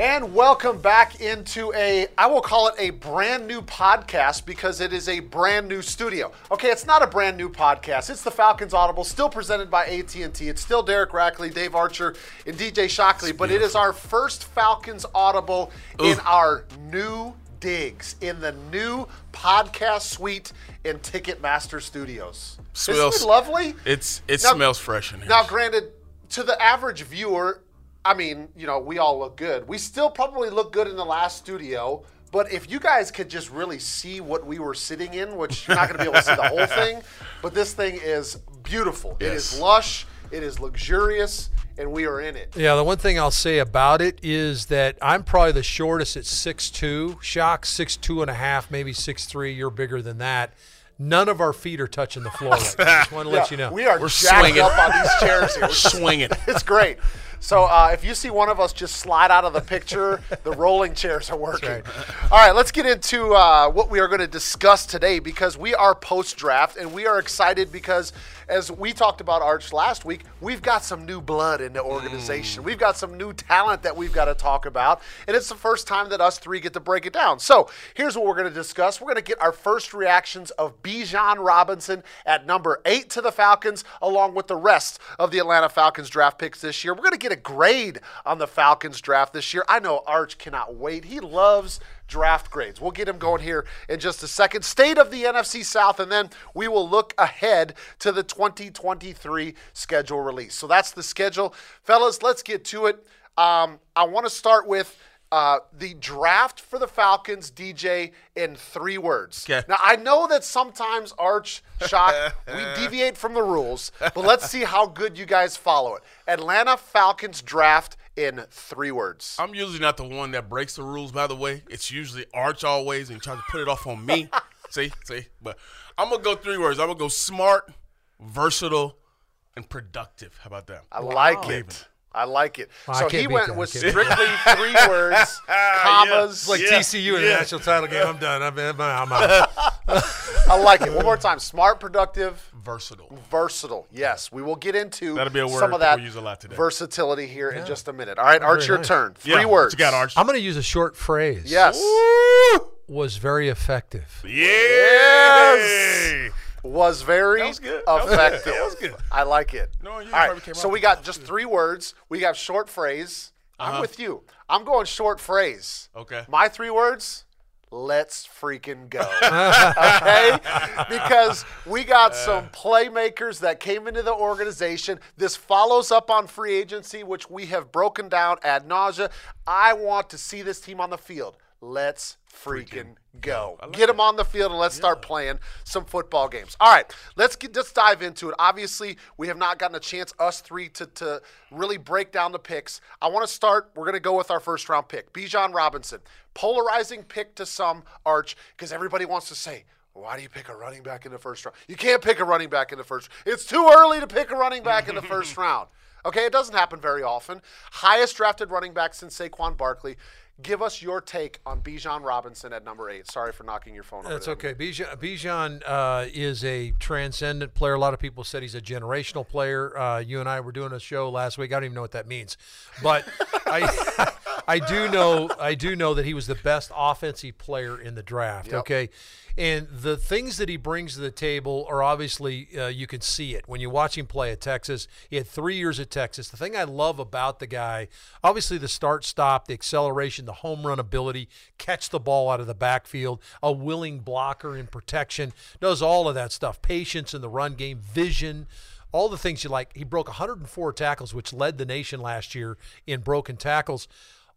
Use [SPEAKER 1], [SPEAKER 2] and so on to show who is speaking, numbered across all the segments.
[SPEAKER 1] And welcome back into a, I will call it a brand new podcast because it is a brand new studio. Okay, it's not a brand new podcast. It's the Falcons Audible, still presented by AT&T. It's still Derek Rackley, Dave Archer, and DJ Shockley, but it is our first Falcons Audible in our new digs, in the new podcast suite in Ticketmaster Studios.
[SPEAKER 2] Smells-
[SPEAKER 1] Isn't it lovely?
[SPEAKER 2] It's it
[SPEAKER 1] Now-
[SPEAKER 2] smells fresh in here.
[SPEAKER 1] Now, granted, to the average viewer, I mean, you know, we all look good. We still probably look good in the last studio. But if you guys could just really see what we were sitting in, which you're not going to be able to see the whole thing, but this thing is beautiful. It is lush. It is luxurious, and we are in it.
[SPEAKER 3] Yeah, the one thing I'll say about it is that I'm probably the shortest at 6'2". Shock six two and a half, maybe six three. You're bigger than that. None of our feet are touching the floor. Right. Just want to let you know.
[SPEAKER 1] We are
[SPEAKER 2] We're swinging.
[SPEAKER 1] up on these chairs here.
[SPEAKER 2] swinging.
[SPEAKER 1] It's great. So uh, if you see one of us just slide out of the picture, the rolling chairs are working. All right, let's get into uh, what we are going to discuss today because we are post draft and we are excited because, as we talked about Arch last week, we've got some new blood in the organization. We've got some new talent that we've got to talk about, and it's the first time that us three get to break it down. So here's what we're going to discuss. We're going to get our first reactions of Bijan Robinson at number eight to the Falcons, along with the rest of the Atlanta Falcons draft picks this year. We're going to get a grade on the Falcons draft this year. I know Arch cannot wait. He loves draft grades. We'll get him going here in just a second. State of the NFC South, and then we will look ahead to the 2023 schedule release. So that's the schedule. Fellas, let's get to it. Um, I want to start with uh, the draft for the Falcons, DJ, in three words.
[SPEAKER 2] Okay.
[SPEAKER 1] Now, I know that sometimes Arch, Shock, we deviate from the rules, but let's see how good you guys follow it. Atlanta Falcons draft in three words.
[SPEAKER 2] I'm usually not the one that breaks the rules. By the way, it's usually Arch always, and tries to put it off on me. see, see. But I'm gonna go three words. I'm gonna go smart, versatile, and productive. How about that?
[SPEAKER 1] I like
[SPEAKER 2] Leaving.
[SPEAKER 1] it. I like it.
[SPEAKER 3] Well,
[SPEAKER 1] so he went
[SPEAKER 3] that.
[SPEAKER 1] With strictly three words, commas.
[SPEAKER 3] It's like
[SPEAKER 2] Yeah,
[SPEAKER 3] TCU in the national title game. I'm done. I'm, I'm, I'm out.
[SPEAKER 1] I like it. One more time. Smart, productive,
[SPEAKER 2] Versatile.
[SPEAKER 1] versatile. Yes, we will get into
[SPEAKER 2] That'll be a word
[SPEAKER 1] some of that
[SPEAKER 2] people use a lot today.
[SPEAKER 1] versatility here in just a minute. All right, Arch, your
[SPEAKER 3] nice.
[SPEAKER 1] turn. Three
[SPEAKER 2] Yeah,
[SPEAKER 1] words.
[SPEAKER 2] What you got, Arch?
[SPEAKER 3] I'm going to use a short phrase.
[SPEAKER 1] Yes.
[SPEAKER 2] Woo!
[SPEAKER 3] Was very effective.
[SPEAKER 2] Yes.
[SPEAKER 1] Was very
[SPEAKER 2] That was good. That was good.
[SPEAKER 1] effective.
[SPEAKER 2] That was good.
[SPEAKER 1] I like it.
[SPEAKER 2] No, you
[SPEAKER 1] All right,
[SPEAKER 2] came
[SPEAKER 1] so we got just three words. We got short phrase. I'm
[SPEAKER 2] Uh-huh.
[SPEAKER 1] with you. I'm going short phrase.
[SPEAKER 2] Okay.
[SPEAKER 1] My three words. Let's freaking go. okay? Because we got some playmakers that came into the organization. This follows up on free agency, which we have broken down ad nausea. I want to see this team on the field. Let's freaking go. Get them on the field and let's start playing some football games. All right, let's get let's dive into it. Obviously, we have not gotten a chance, us three, to, to really break down the picks. I want to start. We're going to go with our first round pick, Bijan Robinson. Polarizing pick to some, Arch, because everybody wants to say, why do you pick a running back in the first round? You can't pick a running back in the first. It's too early to pick a running back in the first round. Okay, it doesn't happen very often. Highest drafted running back since Saquon Barkley. Give us your take on Bijan Robinson at number eight. Sorry for knocking your phone over.
[SPEAKER 3] That's okay. Bijan, Bijan uh, is a transcendent player. A lot of people said he's a generational player. Uh, you and I were doing a show last week. I don't even know what that means, but I, I do know, I do know that he was the best offensive player in the draft.
[SPEAKER 1] Yep.
[SPEAKER 3] Okay, and the things that he brings to the table are obviously uh, you can see it when you watch him play at Texas. He had three years at Texas. The thing I love about the guy, obviously the start stop, the acceleration, the home run ability, catch the ball out of the backfield, a willing blocker in protection, does all of that stuff. Patience in the run game, vision. All the things you like. He broke 104 tackles, which led the nation last year in broken tackles.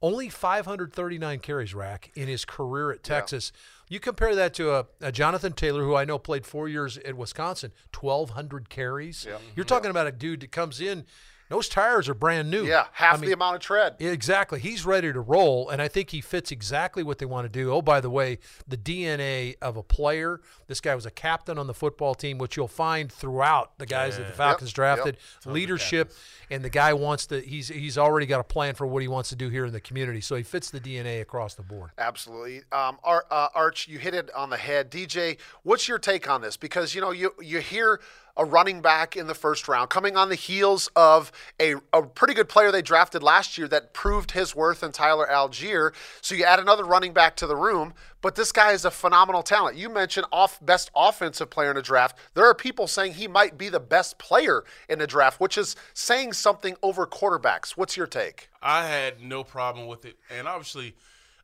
[SPEAKER 3] Only 539 carries, rack, in his career at Texas. You compare that to a, a Jonathan Taylor, who I know played four years at Wisconsin, 1,200 carries. You're talking about a dude that comes in, those tires are brand new.
[SPEAKER 1] Yeah, half
[SPEAKER 3] I mean,
[SPEAKER 1] the amount of tread.
[SPEAKER 3] Exactly. He's ready to roll, and I think he fits exactly what they want to do. Oh, by the way, the DNA of a player. This guy was a captain on the football team, which you'll find throughout the guys that the Falcons
[SPEAKER 1] Yep,
[SPEAKER 3] drafted. Leadership, and the guy wants to. He's he's already got a plan for what he wants to do here in the community. So he fits the DNA across the board.
[SPEAKER 1] Absolutely. Um, Ar- uh, Arch, you hit it on the head. DJ, what's your take on this? Because you know you you hear a running back in the first round, coming on the heels of a, a pretty good player they drafted last year that proved his worth in Tyler Allgeier. So you add another running back to the room, but this guy is a phenomenal talent. You mentioned off best offensive player in a draft. There are people saying he might be the best player in the draft, which is saying something over quarterbacks. What's your take?
[SPEAKER 2] I had no problem with it, and obviously,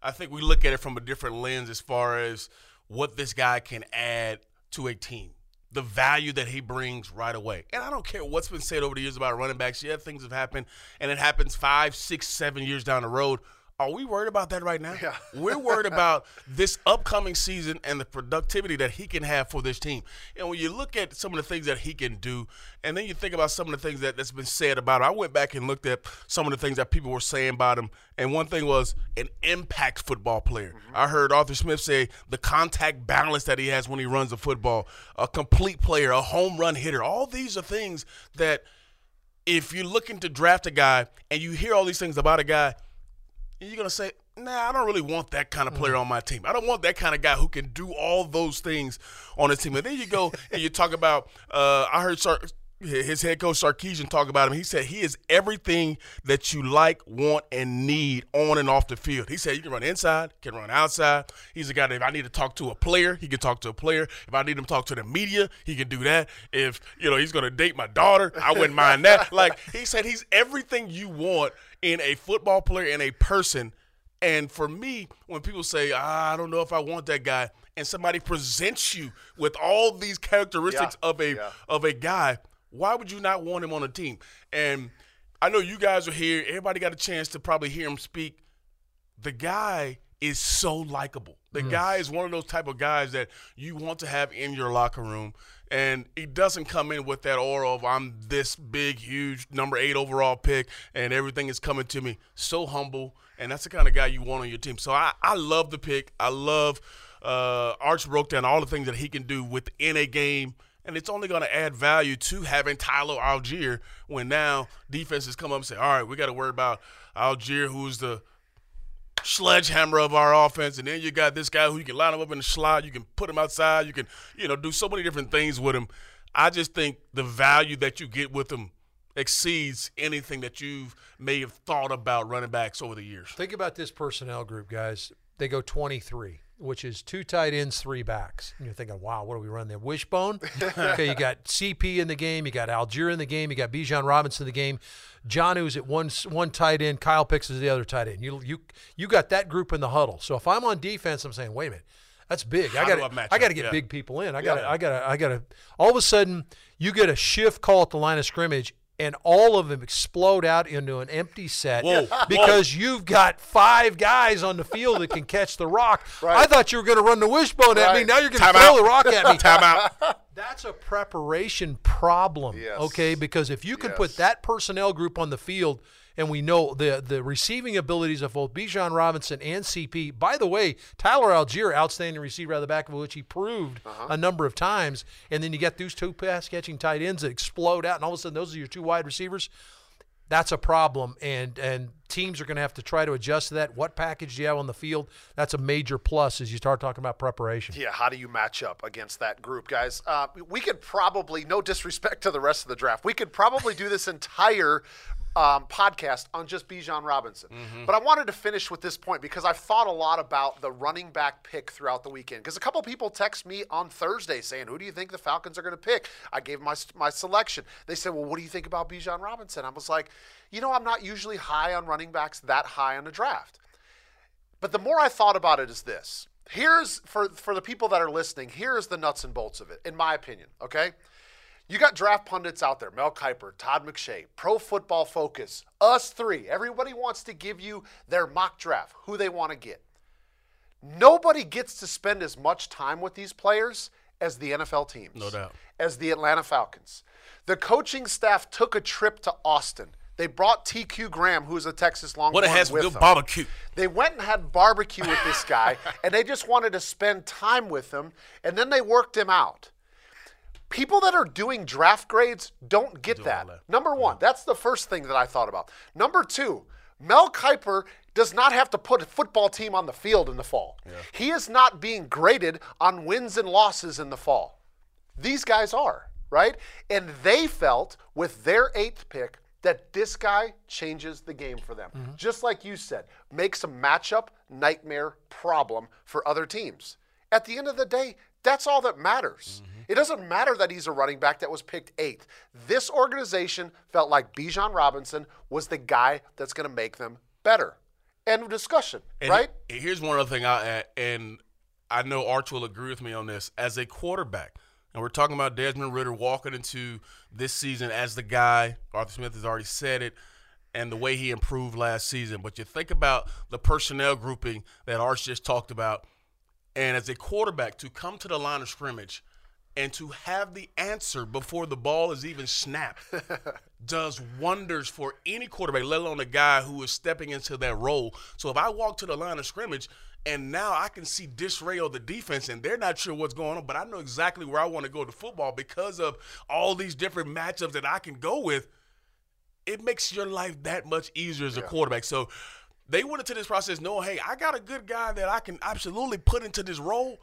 [SPEAKER 2] I think we look at it from a different lens as far as what this guy can add to a team the value that he brings right away. And I don't care what's been said over the years about running backs. Yeah, things have happened, and it happens five, six, seven years down the road. Are we worried about that right now?
[SPEAKER 1] Yeah.
[SPEAKER 2] We're worried about this upcoming season and the productivity that he can have for this team. And when you look at some of the things that he can do, and then you think about some of the things that, that's been said about him, I went back and looked at some of the things that people were saying about him. And one thing was an impact football player. Mm-hmm. I heard Arthur Smith say the contact balance that he has when he runs the football, a complete player, a home run hitter. All these are things that if you're looking to draft a guy and you hear all these things about a guy – you're gonna say, nah, I don't really want that kind of player mm. on my team. I don't want that kind of guy who can do all those things on a team. And then you go and you talk about. Uh, I heard Sar- his head coach Sarkisian talk about him. He said he is everything that you like, want, and need on and off the field. He said you can run inside, can run outside. He's a guy that if I need to talk to a player, he can talk to a player. If I need him to talk to the media, he can do that. If you know he's going to date my daughter, I wouldn't mind that. Like he said, he's everything you want in a football player and a person. And for me, when people say, ah, I don't know if I want that guy, and somebody presents you with all these characteristics yeah, of a yeah. of a guy, why would you not want him on a team? And I know you guys are here. Everybody got a chance to probably hear him speak. The guy is so likable. The mm. guy is one of those type of guys that you want to have in your locker room. And he doesn't come in with that aura of I'm this big, huge number eight overall pick and everything is coming to me. So humble, and that's the kind of guy you want on your team. So I, I love the pick. I love uh, Arch broke down all the things that he can do within a game and it's only going to add value to having Tyler Allgeier when now defenses come up and say, all right, we got to worry about Allgeier, who's the sledgehammer of our offense, and then you got this guy who you can line him up in the slot, you can put him outside, you can you know do so many different things with him. I just think the value that you get with him exceeds anything that you've may have thought about running backs over the years.
[SPEAKER 3] Think about this personnel group, guys. They go 23 which is two tight ends, three backs. And you're thinking, wow, what do we run there? Wishbone? okay, you got CP in the game, you got Allgeier in the game, you got Bijan Robinson in the game. Jonnu's at one one tight end, Kyle Pitts is the other tight end. You you you got that group in the huddle. So if I'm on defense, I'm saying, wait a minute, that's big. How I got I, I got to get yeah. big people in. I got yeah. I got. to I got to. All of a sudden, you get a shift call at the line of scrimmage, and all of them explode out into an empty set Whoa. because Whoa. you've got five guys on the field that can catch the rock. Right. I thought you were going to run the wishbone right. at me. Now you're going to throw out. the rock at me.
[SPEAKER 2] Time out.
[SPEAKER 3] That's a preparation problem. Yes. Okay, because if you can yes. put that personnel group on the field – and we know the the receiving abilities of both Bijan Robinson and CP. By the way, Tyler Allgeier, outstanding receiver out of the back of which he proved uh-huh. a number of times, and then you get those two pass catching tight ends that explode out, and all of a sudden those are your two wide receivers. That's a problem, and and teams are going to have to try to adjust to that. What package do you have on the field? That's a major plus as you start talking about preparation.
[SPEAKER 1] Yeah, how do you match up against that group, guys? Uh, we could probably, no disrespect to the rest of the draft, we could probably do this entire um, podcast on just Bijan Robinson. Mm-hmm. But I wanted to finish with this point because I've thought a lot about the running back pick throughout the weekend. Because a couple people text me on Thursday saying, "Who do you think the Falcons are going to pick?" I gave my my selection. They said, "Well, what do you think about Bijan Robinson?" I was like, "You know, I'm not usually high on running backs that high on the draft." But the more I thought about it, is this. Here's for for the people that are listening. Here is the nuts and bolts of it, in my opinion. Okay. You got draft pundits out there, Mel Kiper, Todd McShay, Pro Football Focus, us three. Everybody wants to give you their mock draft, who they want to get. Nobody gets to spend as much time with these players as the NFL teams.
[SPEAKER 2] No doubt.
[SPEAKER 1] As the Atlanta Falcons. The coaching staff took a trip to Austin. They brought TQ Graham, who's a Texas Longhorn.
[SPEAKER 2] What it has
[SPEAKER 1] with
[SPEAKER 2] good barbecue.
[SPEAKER 1] They went and had barbecue with this guy, and they just wanted to spend time with him, and then they worked him out. People that are doing draft grades don't get that. Number one, that's the first thing that I thought about. Number two, Mel Kiper does not have to put a football team on the field in the fall. Yeah. He is not being graded on wins and losses in the fall. These guys are. right? And they felt with their eighth pick that this guy changes the game for them.
[SPEAKER 3] Mm-hmm.
[SPEAKER 1] Just like you said, makes a matchup nightmare problem for other teams. At the end of the day, that's all that matters.
[SPEAKER 3] Mm-hmm.
[SPEAKER 1] It doesn't matter that he's a running back that was picked eighth. This organization felt like Bijan Robinson was the guy that's going to make them better. End of discussion,
[SPEAKER 2] And
[SPEAKER 1] right?
[SPEAKER 2] he- here's one other thing I and I know Arch will agree with me on this. As a quarterback, and we're talking about Desmond Ridder walking into this season as the guy. Arthur Smith has already said it, and the way he improved last season. But you think about the personnel grouping that Arch just talked about, and as a quarterback to come to the line of scrimmage and to have the answer before the ball is even snapped does wonders for any quarterback, let alone a guy who is stepping into that role. So if I walk to the line of scrimmage and now I can see disarray of the defense and they're not sure what's going on, but I know exactly where I want to go to football because of all these different matchups that I can go with, it makes your life that much easier as a quarterback. So they went into this process knowing, hey, I got a good guy that I can absolutely put into this role.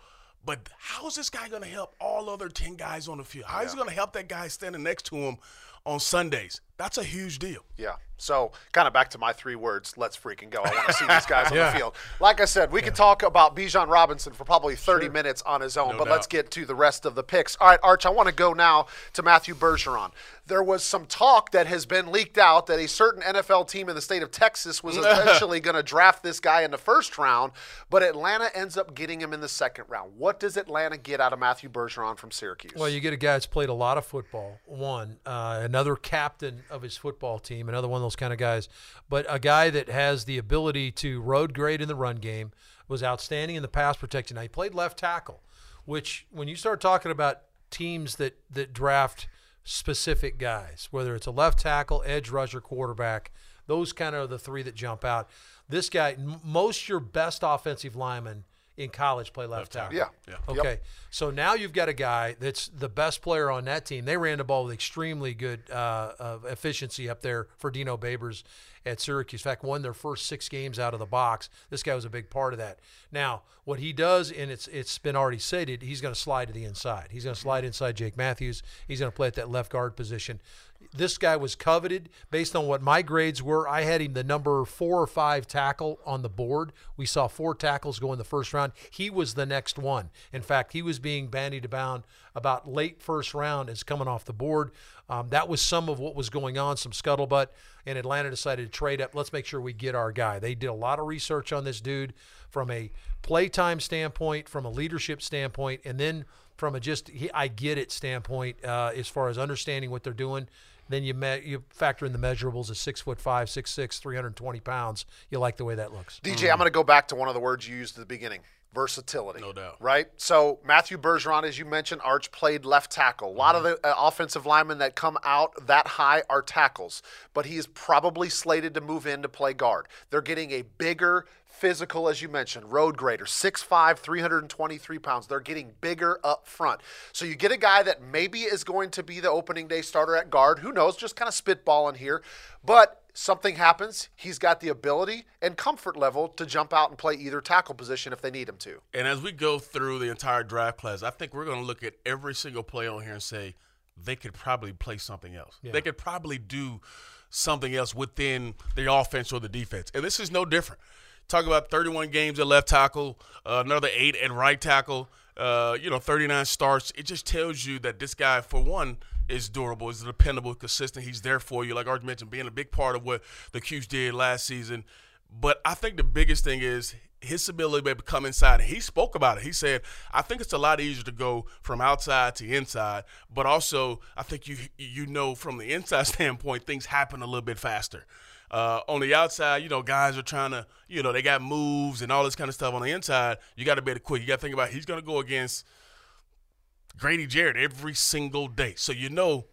[SPEAKER 2] But how is this guy going to help all other 10 guys on the field? How is he going to help that guy standing next to him on Sundays? That's a huge deal.
[SPEAKER 1] Yeah. So, kind of back to my three words, let's freaking go. I want to see these guys on the field. Like I said, we could talk about Bijan Robinson for probably 30 minutes on his own,
[SPEAKER 2] No
[SPEAKER 1] but let's get to the rest of the picks. All right, Arch, I want to go now to Matthew Bergeron. There was some talk that has been leaked out that a certain NFL team in the state of Texas was eventually going to draft this guy in the first round, but Atlanta ends up getting him in the second round. What does Atlanta get out of Matthew Bergeron from Syracuse?
[SPEAKER 3] Well, you get a guy that's played a lot of football. One, uh, another captain of his football team, another one of those kind of guys. But a guy that has the ability to road grade in the run game, was outstanding in the pass protection. Now he played left tackle, which when you start talking about teams that that draft specific guys, whether it's a left tackle, edge rusher, quarterback, those kind of the three that jump out. This guy, most your best offensive linemen in college play left, tackle.
[SPEAKER 1] Yeah.
[SPEAKER 2] Yeah.
[SPEAKER 1] Yep.
[SPEAKER 3] Okay, so now you've got a guy that's the best player on that team. They ran the ball with extremely good uh, uh, efficiency up there for Dino Babers at Syracuse. In fact, won their first six games out of the box. This guy was a big part of that. Now, what he does, and it's it's been already stated, he's going to slide to the inside. He's going to slide inside Jake Matthews. He's going to play at that left guard position. This guy was coveted based on what my grades were. I had him the number four or five tackle on the board. We saw four tackles go in the first round. He was the next one. In fact, he was being bandied about about late first round as coming off the board. Um, that was some of what was going on, some scuttlebutt, and Atlanta decided to trade up. Let's make sure we get our guy. They did a lot of research on this dude from a playtime standpoint, from a leadership standpoint, and then from a just he, I get it standpoint uh, as far as understanding what they're doing. Then you you factor in the measurables of six foot five, six six, three hundred twenty pounds. You like the way that looks.
[SPEAKER 1] DJ, I'm going to go back to one of the words you used at the beginning versatility.
[SPEAKER 2] No doubt.
[SPEAKER 1] Right? So, Matthew Bergeron, as you mentioned, Arch played left tackle. A lot of the uh, offensive linemen that come out that high are tackles, but he is probably slated to move in to play guard. They're getting a bigger, physical, as you mentioned, road grader, 6'5, 323 pounds. They're getting bigger up front. So, you get a guy that maybe is going to be the opening day starter at guard. Who knows? Just kind of spitballing here. But something happens, he's got the ability and comfort level to jump out and play either tackle position if they need him to.
[SPEAKER 2] And as we go through the entire draft class, I think we're going to look at every single play on here and say they could probably play something else. They could probably do something else within the offense or the defense. And this is no different. Talk about 31 games at left tackle, uh, another eight at right tackle. Uh, you know, 39 starts. It just tells you that this guy, for one, is durable, is dependable, consistent. He's there for you, like Art mentioned, being a big part of what the 'Cuse did last season. But I think the biggest thing is his ability to come inside. He spoke about it. He said, "I think it's a lot easier to go from outside to inside, but also I think you you know from the inside standpoint things happen a little bit faster." Uh, on the outside, you know, guys are trying to, you know, they got moves and all this kind of stuff. On the inside, you got to be able to quick. You got to think about he's going to go against Grady Jarrett every single day, so you know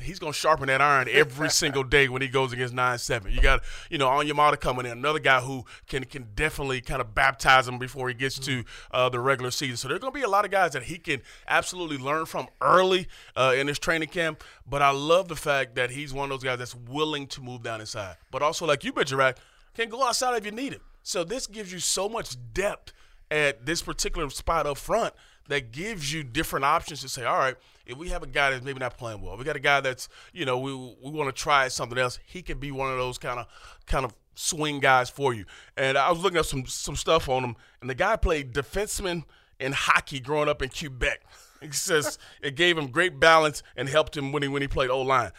[SPEAKER 2] he's gonna sharpen that iron every single day when he goes against nine seven. You got you know Onyemata coming in, another guy who can can definitely kind of baptize him before he gets to uh, the regular season. So there's gonna be a lot of guys that he can absolutely learn from early uh, in his training camp. But I love the fact that he's one of those guys that's willing to move down inside, but also like you mentioned, right, can go outside if you need him. So this gives you so much depth at this particular spot up front that gives you different options to say, all right, if we have a guy that's maybe not playing well, we got a guy that's you know we we want to try something else. He could be one of those kind of kind of swing guys for you. And I was looking at some some stuff on him, and the guy played defenseman in hockey growing up in Quebec. He says it gave him great balance and helped him when he when he played O line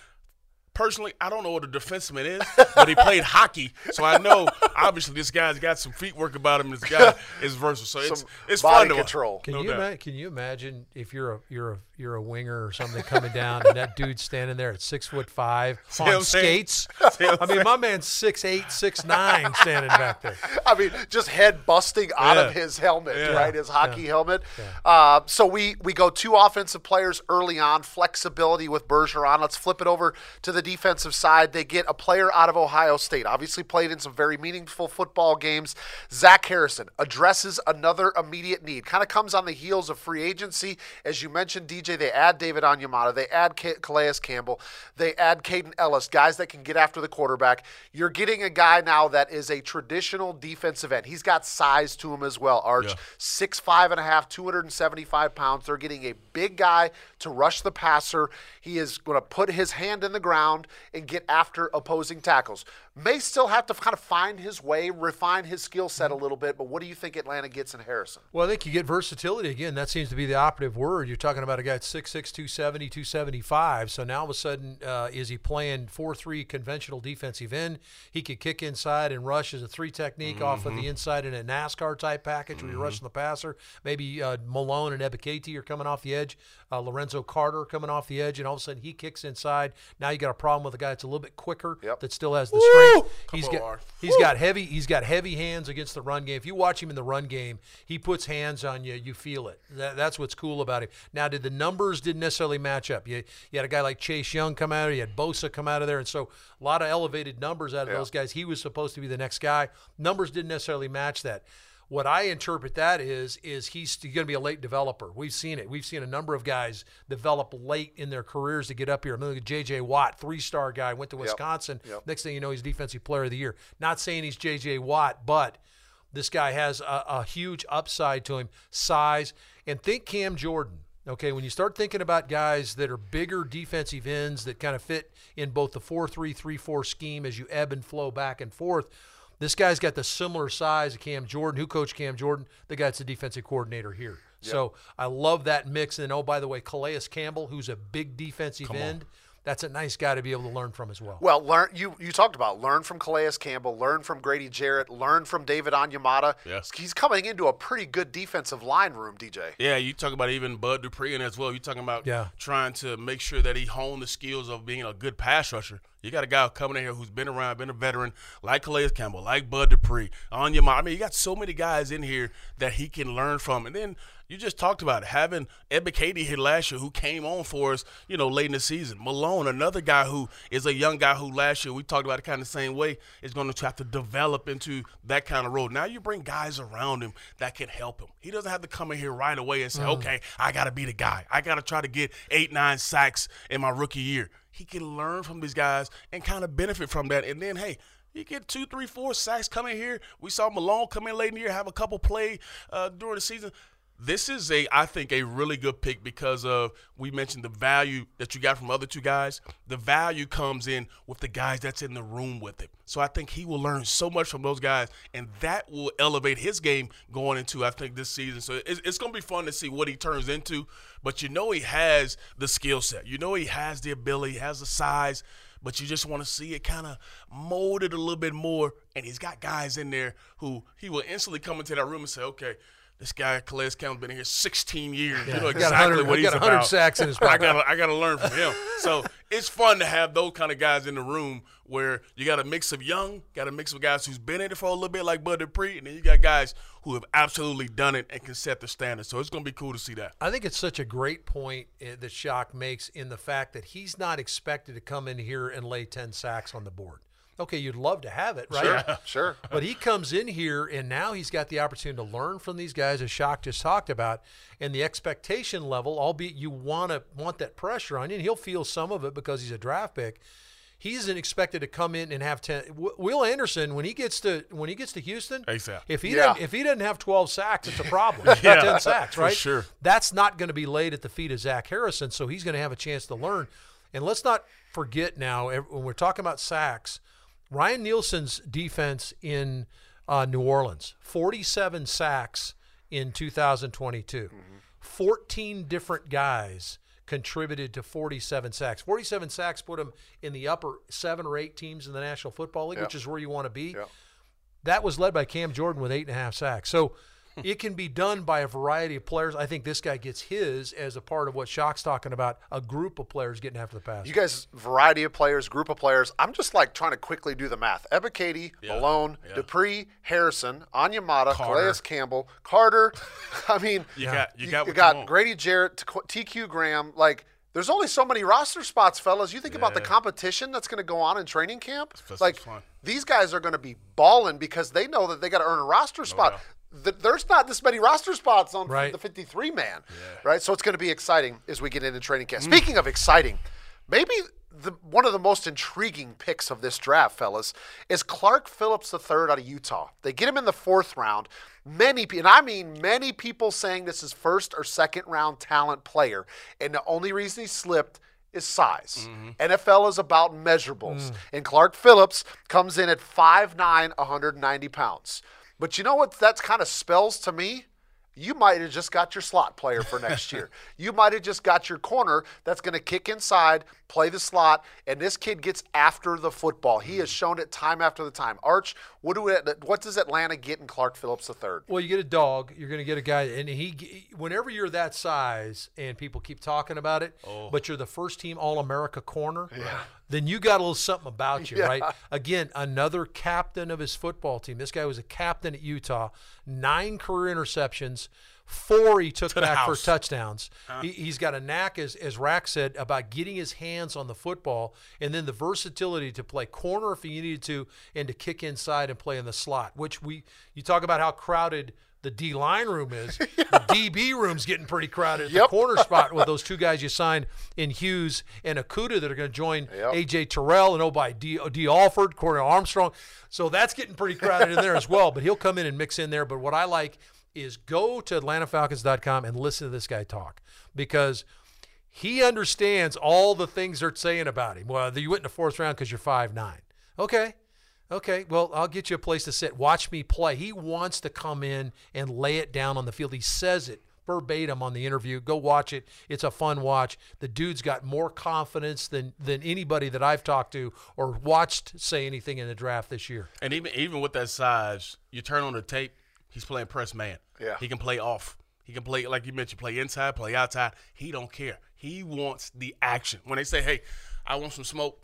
[SPEAKER 2] personally, I don't know what a defenseman is, but he played hockey, so I know obviously this guy's got some feet work about him. This guy is versatile, so it's
[SPEAKER 1] Some
[SPEAKER 2] it's
[SPEAKER 1] body
[SPEAKER 2] fun to
[SPEAKER 1] control.
[SPEAKER 3] Can
[SPEAKER 2] No
[SPEAKER 3] you ima- can you imagine if you're a you're a you're a winger or something coming down and that dude's standing there at six foot five
[SPEAKER 2] I'm
[SPEAKER 3] on skates? I mean, my man's six eight, six nine, standing back there.
[SPEAKER 1] I mean, just head busting out of his helmet,
[SPEAKER 2] Yeah.
[SPEAKER 1] right? His hockey helmet. Uh, so we we go two offensive players early on, flexibility with Bergeron. Let's flip it over to the defensive side. They get a player out of Ohio State, obviously played in some very meaningful football games. Zach Harrison addresses another immediate need. Kind of comes on the heels of free agency, as you mentioned, DJ. They add David Onyemata, they add Ca- Calais Campbell, they add Kaden Elliss, guys that can get after the quarterback. You're getting a guy now that is a traditional defensive end. He's got size to him as well. Arch,
[SPEAKER 2] Yeah.
[SPEAKER 1] six five and a half, 275 pounds. They're getting a big guy to rush the passer. He is going to put his hand in the ground and get after opposing tackles. May still have to kind of find his way, refine his skill set a little bit. But what do you think Atlanta gets in Harrison?
[SPEAKER 3] Well, I think you get versatility again. That seems to be the operative word. You're talking about a guy at 6'6", 270, 275. So now all of a sudden, uh, is he playing 4-3 conventional defensive end? He could kick inside and rush as a three technique off of the inside in a NASCAR type package where you're rushing the passer. Maybe uh, Malone and Ebiketie are coming off the edge. Uh, Lorenzo Carter coming off the edge, and all of a sudden he kicks inside. Now you got a problem with a guy that's a little bit quicker
[SPEAKER 1] Yep.
[SPEAKER 3] that still has the strength.
[SPEAKER 2] Come
[SPEAKER 3] He's
[SPEAKER 2] on,
[SPEAKER 3] got
[SPEAKER 2] Art.
[SPEAKER 3] He's got heavy. He's got heavy hands against the run game. If you watch him in the run game, he puts hands on you. You feel it. That, that's what's cool about him. Now, did the numbers didn't necessarily match up? You, you had a guy like Chase Young come out. You had Bosa come out of there, and so a lot of elevated numbers out of those guys. He was supposed to be the next guy. Numbers didn't necessarily match that. What I interpret that is is he's going to be a late developer. We've seen it. We've seen a number of guys develop late in their careers to get up here. I mean, J.J. Watt, three-star guy, went to Wisconsin.
[SPEAKER 1] Yep.
[SPEAKER 3] Next thing you know, he's defensive player of the year. Not saying he's J.J. Watt, but this guy has a, a huge upside to him, size. And think Cam Jordan. Okay, when you start thinking about guys that are bigger defensive ends that kind of fit in both the 4 3 3 4 scheme as you ebb and flow back and forth, this guy's got the similar size of Cam Jordan. Who coached Cam Jordan? The guy's the defensive coordinator here. So I love that mix. And oh, by the way, Calais Campbell, who's a big defensive end, that's a nice guy to be able to learn from as well.
[SPEAKER 1] Well, learn you you talked about learn from Calais Campbell, learn from Grady Jarrett, learn from David Onyemata.
[SPEAKER 2] Yes.
[SPEAKER 1] He's coming into a pretty good defensive line room, DJ.
[SPEAKER 2] Yeah, you talk about even Bud Dupree and as well. You're talking about
[SPEAKER 3] Yeah.
[SPEAKER 2] trying to make sure that he honed the skills of being a good pass rusher. You got a guy coming in here who's been around, been a veteran, like Calais Campbell, like Bud Dupree, on your mind. I mean, you got so many guys in here that he can learn from. And then you just talked about it, having Ebiketie here last year who came on for us, you know, late in the season. Malone, another guy who is a young guy who last year, we talked about it kind of the same way, is going to have to develop into that kind of role. Now you bring guys around him that can help him. He doesn't have to come in here right away and say, mm. okay, I got to be the guy. I got to try to get eight, nine sacks in my rookie year. He can learn from these guys and kind of benefit from that. And then, hey, you get two, three, four sacks coming here. We saw Malone come in late in the year, have a couple play uh, during the season. This is a, I think, a really good pick because of we mentioned the value that you got from other two guys. The value comes in with the guys that's in the room with him. So I think he will learn so much from those guys, and that will elevate his game going into I think this season. So it's, it's going to be fun to see what he turns into. But you know he has the skill set. You know he has the ability, he has the size but you just want to see it kind of molded a little bit more. And he's got guys in there who he will instantly come into that room and say, okay, this guy Calais Campbell's been in here 16 years. you know exactly
[SPEAKER 3] 100
[SPEAKER 2] what
[SPEAKER 3] he
[SPEAKER 2] he's
[SPEAKER 3] got 100
[SPEAKER 2] about.
[SPEAKER 3] sacks in his
[SPEAKER 2] I
[SPEAKER 3] pocket.
[SPEAKER 2] gotta, I gotta learn from him. So it's fun to have those kind of guys in the room where you got a mix of young, got a mix of guys who's been in it for a little bit, like Bud Dupree, and then you got guys who have absolutely done it and can set the standard. So it's gonna be cool to see that.
[SPEAKER 3] I think it's such a great point uh, that Shock makes in the fact that he's not expected to come in here and lay 10 sacks on the board. Okay, you'd love to have it, right?
[SPEAKER 1] Sure. Sure.
[SPEAKER 3] But he comes in here and now he's got the opportunity to learn from these guys, as Shock just talked about, and the expectation level, albeit you want to want that pressure on you, and he'll feel some of it because he's a draft pick. He isn't expected to come in and have ten. Will Anderson, when he gets to when he gets to Houston,
[SPEAKER 2] ASAP.
[SPEAKER 3] if he
[SPEAKER 1] Yeah.
[SPEAKER 3] doesn't if he doesn't have twelve sacks, it's a problem.
[SPEAKER 2] Yeah,
[SPEAKER 3] got ten sacks,
[SPEAKER 2] for
[SPEAKER 3] right?
[SPEAKER 2] sure.
[SPEAKER 3] That's not going to be laid at the feet of Zach Harrison, so he's going to have a chance to learn. And let's not forget now when we're talking about sacks, Ryan Nielsen's defense in uh, New Orleans, forty-seven sacks in 2022. 14 different guys contributed to 47 sacks. 47 sacks put him in the upper seven or eight teams in the National Football League,
[SPEAKER 1] Yeah.
[SPEAKER 3] which is where you want to be.
[SPEAKER 1] Yeah.
[SPEAKER 3] That was led by Cam Jordan with eight and a half sacks. So it can be done by a variety of players. I think this guy gets his as a part of what Shock's talking about a group of players getting after the pass.
[SPEAKER 1] You guys, variety of players, group of players. I'm just like trying to quickly do the math. Ebiketie, Malone,
[SPEAKER 2] yeah.
[SPEAKER 1] Dupree, Harrison, Onyemata,
[SPEAKER 2] Carter.
[SPEAKER 1] Calais Campbell, Carter. I mean,
[SPEAKER 2] You got you got
[SPEAKER 1] you
[SPEAKER 2] what
[SPEAKER 1] got
[SPEAKER 2] you want.
[SPEAKER 1] Grady Jarrett, TQ Graham. Like, there's only so many roster spots, fellas. You think about the competition that's going to go on in training camp.
[SPEAKER 2] That's
[SPEAKER 1] like,
[SPEAKER 2] fun.
[SPEAKER 1] these guys are going to be balling because they know that they got to earn a roster spot.
[SPEAKER 2] doubt.
[SPEAKER 1] Th- There's not this many roster spots on
[SPEAKER 3] Right.
[SPEAKER 1] the 53 man, right? So it's going to be exciting as we get into training camp. Speaking of exciting, maybe the one of the most intriguing picks of this draft, fellas, is Clark Phillips III out of Utah. They get him in the fourth round. Many, and I mean many people saying this is first or second round talent player, and the only reason he slipped is size. Mm-hmm. NFL is about measurables, mm. and Clark Phillips comes in at 5'9", 190 pounds. But you know what that kind of spells to me? You might have just got your slot player for next year. You might have just got your corner that's going to kick inside, play the slot, and this kid gets after the football. He has shown it time after the time. Arch, what do we, what does Atlanta get in Clark Phillips III?
[SPEAKER 3] Well, you get a dog. You're going to get a guy, and he. Whenever you're that size, and people keep talking about it, oh. but you're the first team All America corner, Yeah. then you got a little something about you, right? Again, another captain of his football team. This guy was a captain at Utah. Nine career interceptions. Four he took
[SPEAKER 2] the
[SPEAKER 3] back for touchdowns. Uh-huh. He, he's got a knack, as as Rack said, about getting his hands on the football, and then the versatility to play corner if he needed to, and to kick inside and play in the slot. Which we you talk about how crowded the D line room is. The DB room's getting pretty crowded at
[SPEAKER 1] Yep.
[SPEAKER 3] the corner spot with those two guys you signed in Hughes and Okudah that are going to join
[SPEAKER 1] Yep.
[SPEAKER 3] AJ Terrell and oh by D, uh, Dee Alford, Cornell Armstrong. So that's getting pretty crowded in there as well. But he'll come in and mix in there. But what I like is go to AtlantaFalcons.com and listen to this guy talk because he understands all the things they're saying about him. Well, you went in the fourth round because you're five nine. Okay. Okay, well, I'll get you a place to sit. Watch me play. He wants to come in and lay it down on the field. He says it verbatim on the interview. Go watch it. It's a fun watch. The dude's got more confidence than than anybody that I've talked to or watched say anything in the draft this year.
[SPEAKER 2] And even even with that size, you turn on the tape, he's playing press man.
[SPEAKER 1] Yeah.
[SPEAKER 2] He can play off. He can play like you mentioned, play inside, play outside. He don't care. He wants the action. When they say, "Hey, I want some smoke,"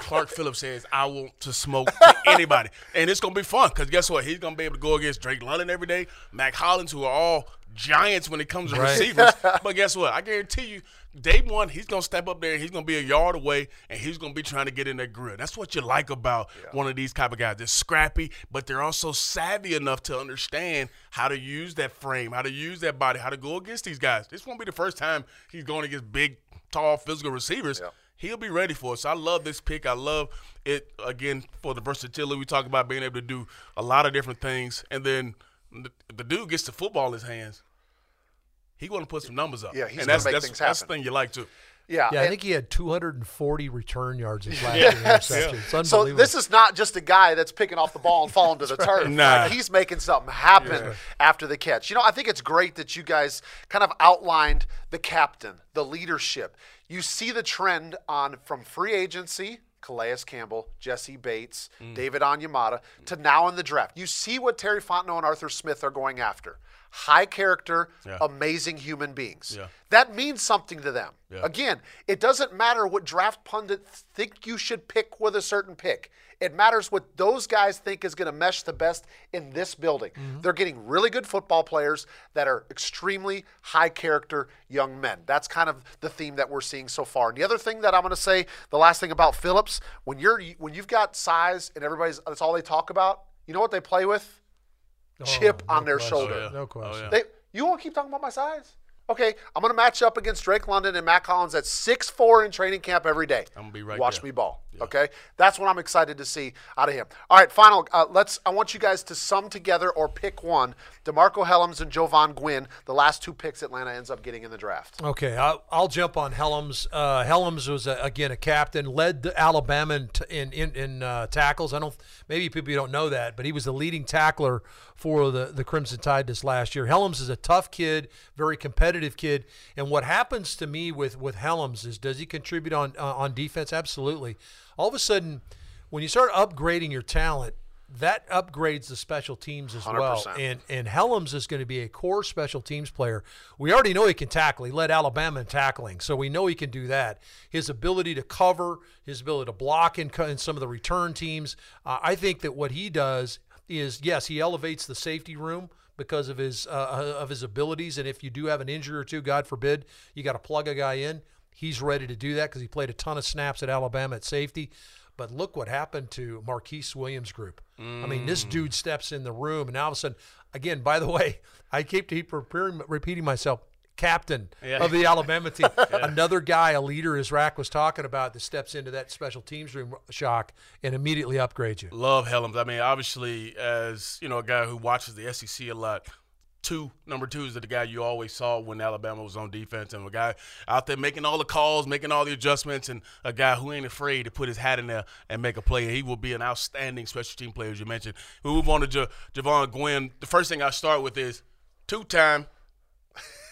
[SPEAKER 2] Clark Phillips says, "I want to smoke to anybody," and it's gonna be fun because guess what? He's gonna be able to go against Drake London every day, Mack Hollins, who are all giants when it comes to
[SPEAKER 3] Right.
[SPEAKER 2] receivers. but guess what? I guarantee you, day one, he's gonna step up there. He's gonna be a yard away, and he's gonna be trying to get in that grill. That's what you like about one of these type of guys. They're scrappy, but they're also savvy enough to understand how to use that frame, how to use that body, how to go against these guys. This won't be the first time he's going against big, tall, physical receivers.
[SPEAKER 1] Yeah.
[SPEAKER 2] He'll be ready for it. So I love this pick. I love it again for the versatility. We talk about being able to do a lot of different things, and then the, the dude gets the football in his hands. He going to put some numbers up.
[SPEAKER 1] Yeah, he's
[SPEAKER 2] and
[SPEAKER 1] gonna
[SPEAKER 2] that's,
[SPEAKER 1] make
[SPEAKER 2] that's,
[SPEAKER 1] things
[SPEAKER 2] That's the thing you like too.
[SPEAKER 1] Yeah,
[SPEAKER 3] Yeah, I
[SPEAKER 1] and-
[SPEAKER 3] think he had 240 return yards this last year. interceptions. It's
[SPEAKER 1] So this is not just a guy that's picking off the ball and falling to the turf.
[SPEAKER 2] Nah.
[SPEAKER 1] Like, he's making something happen after the catch. You know, I think it's great that you guys kind of outlined the captain, the leadership. You see the trend on from free agency, Calais Campbell, Jessie Bates,
[SPEAKER 2] Mm.
[SPEAKER 1] David Onyemata, to now in the draft. You see what Terry Fontenot and Arthur Smith are going after. High character,
[SPEAKER 2] Yeah.
[SPEAKER 1] amazing human beings.
[SPEAKER 2] Yeah.
[SPEAKER 1] That means something to them.
[SPEAKER 2] Yeah.
[SPEAKER 1] Again, it doesn't matter what draft pundits think you should pick with a certain pick. It matters what those guys think is going to mesh the best in this building. Mm-hmm. They're getting really good football players that are extremely high character young men. That's kind of the theme that we're seeing so far. And the other thing that I'm going to say, the last thing about Phillips, when you're when you've got size and everybody's that's all they talk about, you know what they play with?
[SPEAKER 3] Oh,
[SPEAKER 1] chip
[SPEAKER 3] no
[SPEAKER 1] on their
[SPEAKER 3] question.
[SPEAKER 1] shoulder.
[SPEAKER 2] Oh, yeah.
[SPEAKER 3] No question.
[SPEAKER 2] Oh, yeah.
[SPEAKER 1] They, you won't keep talking about my size. Okay, I'm going to match up against Drake London and Mack Hollins at six four in training camp every day.
[SPEAKER 2] I'm gonna be right
[SPEAKER 1] Watch
[SPEAKER 2] there.
[SPEAKER 1] me ball. Okay, that's what I'm excited to see out of him. All right, final. Uh, let's. I want you guys to sum together or pick one. DeMarcco Hellams and Jovaughn Gwyn, the last two picks Atlanta ends up getting in the draft.
[SPEAKER 3] Okay, I'll, I'll jump on Hellams. Uh, Hellams was a, again a captain, led the Alabama in in in, in uh, tackles. I don't maybe people don't know that, but he was the leading tackler for the the Crimson Tide this last year. Hellams is a tough kid, very competitive kid, and what happens to me with with Hellams is does he contribute on uh, on defense? Absolutely. All of a sudden, when you start upgrading your talent. That upgrades the special teams as well,
[SPEAKER 1] 100%.
[SPEAKER 3] and and Hellams is going to be a core special teams player. We already know he can tackle. He led Alabama in tackling, so we know he can do that. His ability to cover, his ability to block in, in some of the return teams. Uh, I think that what he does is yes, he elevates the safety room because of his uh, of his abilities. And if you do have an injury or two, God forbid, you got to plug a guy in. He's ready to do that because he played a ton of snaps at Alabama at safety. But look what happened to Marquice Williams' group. I mean, this dude steps in the room, and all of a sudden, again, by the way, I keep repeating myself. Captain
[SPEAKER 2] Yeah.
[SPEAKER 3] of the Alabama team, another guy, a leader, as Rack was talking about, that steps into that special teams room shock and immediately upgrades you.
[SPEAKER 2] Love Hellams. I mean, obviously, as you know, a guy who watches the SEC a lot. Two number two is the guy you always saw when Alabama was on defense, and a guy out there making all the calls, making all the adjustments, and a guy who ain't afraid to put his hat in there and make a play. He will be an outstanding special team player, as you mentioned. We move on to J- Jovaughn Gwyn. The first thing I start with is two-time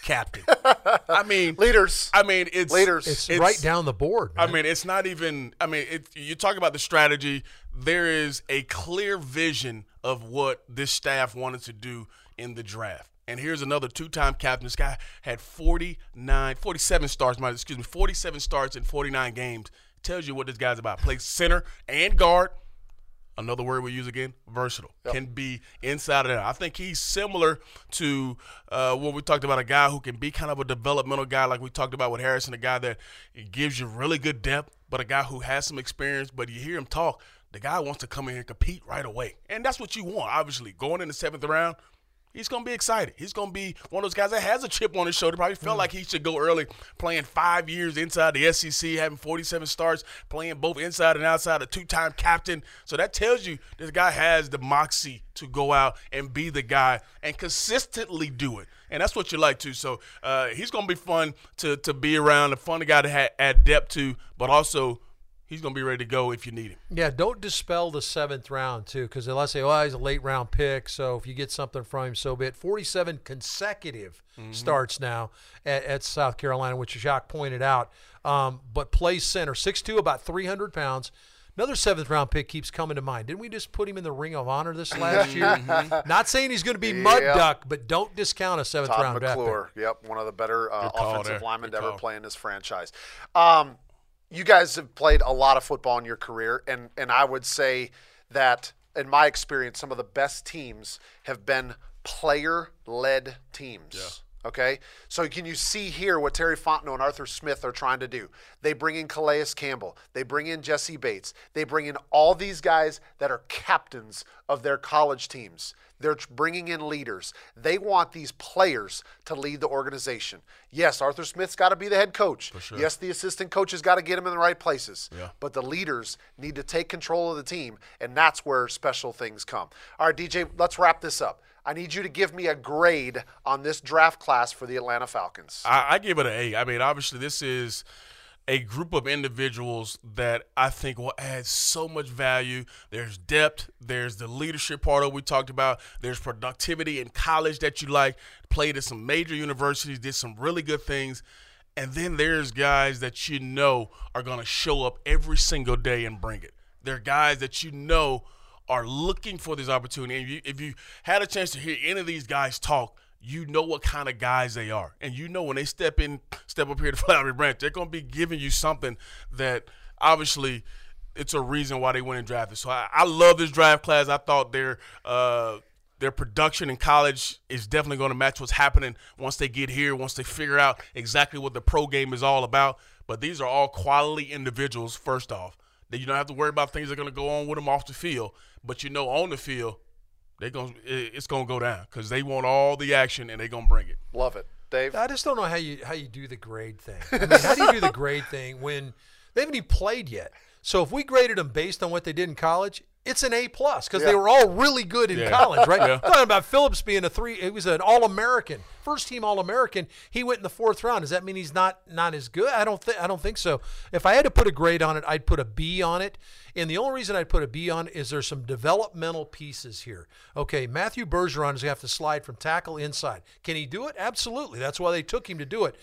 [SPEAKER 2] captain. I mean,
[SPEAKER 1] Leaders.
[SPEAKER 2] I mean, it's
[SPEAKER 1] Leaders.
[SPEAKER 3] It's, right down the board.
[SPEAKER 2] I mean, it's not even. I mean, it, you talk about the strategy. There is a clear vision of what this staff wanted to do in the draft. And here's another two-time captain. This guy had 49, 47 starts. My excuse me, 47 starts in 49 games. Tells you what this guy's about. Plays center and guard. Another word we use again, versatile. Can be inside and out. I think he's similar to uh, what we talked about, a guy who can be kind of a developmental guy, like we talked about with Harrison, a guy that gives you really good depth, but a guy who has some experience. But you hear him talk, the guy wants to come in here and compete right away. And that's what you want, obviously. Going in the seventh round, He's gonna be excited. He's gonna be one of those guys that has a chip on his shoulder. Probably felt like he should go early, playing five years inside the SEC, having 47 starts, playing both inside and outside, a two-time captain. So that tells you this guy has the moxie to go out and be the guy and consistently do it. And that's what you like too. So uh, he's gonna be fun to to be around, a fun guy to ha- add depth to, but also he's gonna be ready to go if you need him.
[SPEAKER 3] Yeah, don't dispel the seventh round too, because they'll say, "Oh, he's a late round pick." So if you get something from him, so be it. Forty-seven consecutive starts now at, at South Carolina, which Shock pointed out. Um, but plays center, 6'2", about three hundred pounds. Another seventh round pick keeps coming to mind. Didn't we just put him in the Ring of Honor this last year? Not saying he's going to be mud duck, but don't discount a seventh
[SPEAKER 1] Todd
[SPEAKER 3] round draft pick.
[SPEAKER 1] McClure. Yep, one of the better uh, offensive
[SPEAKER 2] there.
[SPEAKER 1] linemen to
[SPEAKER 2] Good
[SPEAKER 1] ever
[SPEAKER 2] call.
[SPEAKER 1] play in this franchise. Um, you guys have played a lot of football in your career, and and I would say that in my experience, some of the best teams have been player-led teams. Okay, so can you see here what Terry Fontenot and Arthur Smith are trying to do? They bring in Calais Campbell, they bring in Jessie Bates, they bring in all these guys that are captains of their college teams. They're bringing in leaders. They want these players to lead the organization. Yes, Arthur Smith's got to be the head coach. Yes, the assistant coaches got to get him in the right places.
[SPEAKER 2] Yeah.
[SPEAKER 1] But the leaders need to take control of the team, and that's where special things come. All right, DJ, let's wrap this up. I need you to give me a grade on this draft class for the Atlanta Falcons.
[SPEAKER 2] I, I give it an A. I mean, obviously, this is a group of individuals that I think will add so much value. There's depth, there's the leadership part of we talked about, there's productivity in college that you like, played at some major universities, did some really good things. And then there's guys that you know are going to show up every single day and bring it. They're guys that you know are looking for this opportunity. And if you, if you had a chance to hear any of these guys talk, you know what kind of guys they are. And you know when they step in, step up here to Flowery Branch, they're going to be giving you something that obviously it's a reason why they went and drafted. So I, I love this draft class. I thought their uh, their production in college is definitely going to match what's happening once they get here, once they figure out exactly what the pro game is all about. But these are all quality individuals, first off. That you don't have to worry about things that are going to go on with them off the field. But you know, on the field, they going it's going to go down because they want all the action and they're going to bring it.
[SPEAKER 1] Love it. Dave?
[SPEAKER 3] I just don't know how you how you do the grade thing. I mean, how do you do the grade thing when they haven't even played yet? So if we graded them based on what they did in college, it's an A plus because they were all really good in
[SPEAKER 2] Yeah.
[SPEAKER 3] college, right?
[SPEAKER 2] Yeah.
[SPEAKER 3] Talking about Phillips being a three, he was an All American, first team All American. He went in the fourth round. Does that mean he's not not as good? I don't think I don't think so. If I had to put a grade on it, I'd put a B on it. And the only reason I'd put a B on it is there's some developmental pieces here. Okay, Matthew Bergeron is going to have to slide from tackle inside. Can he do it? Absolutely. That's why they took him to do it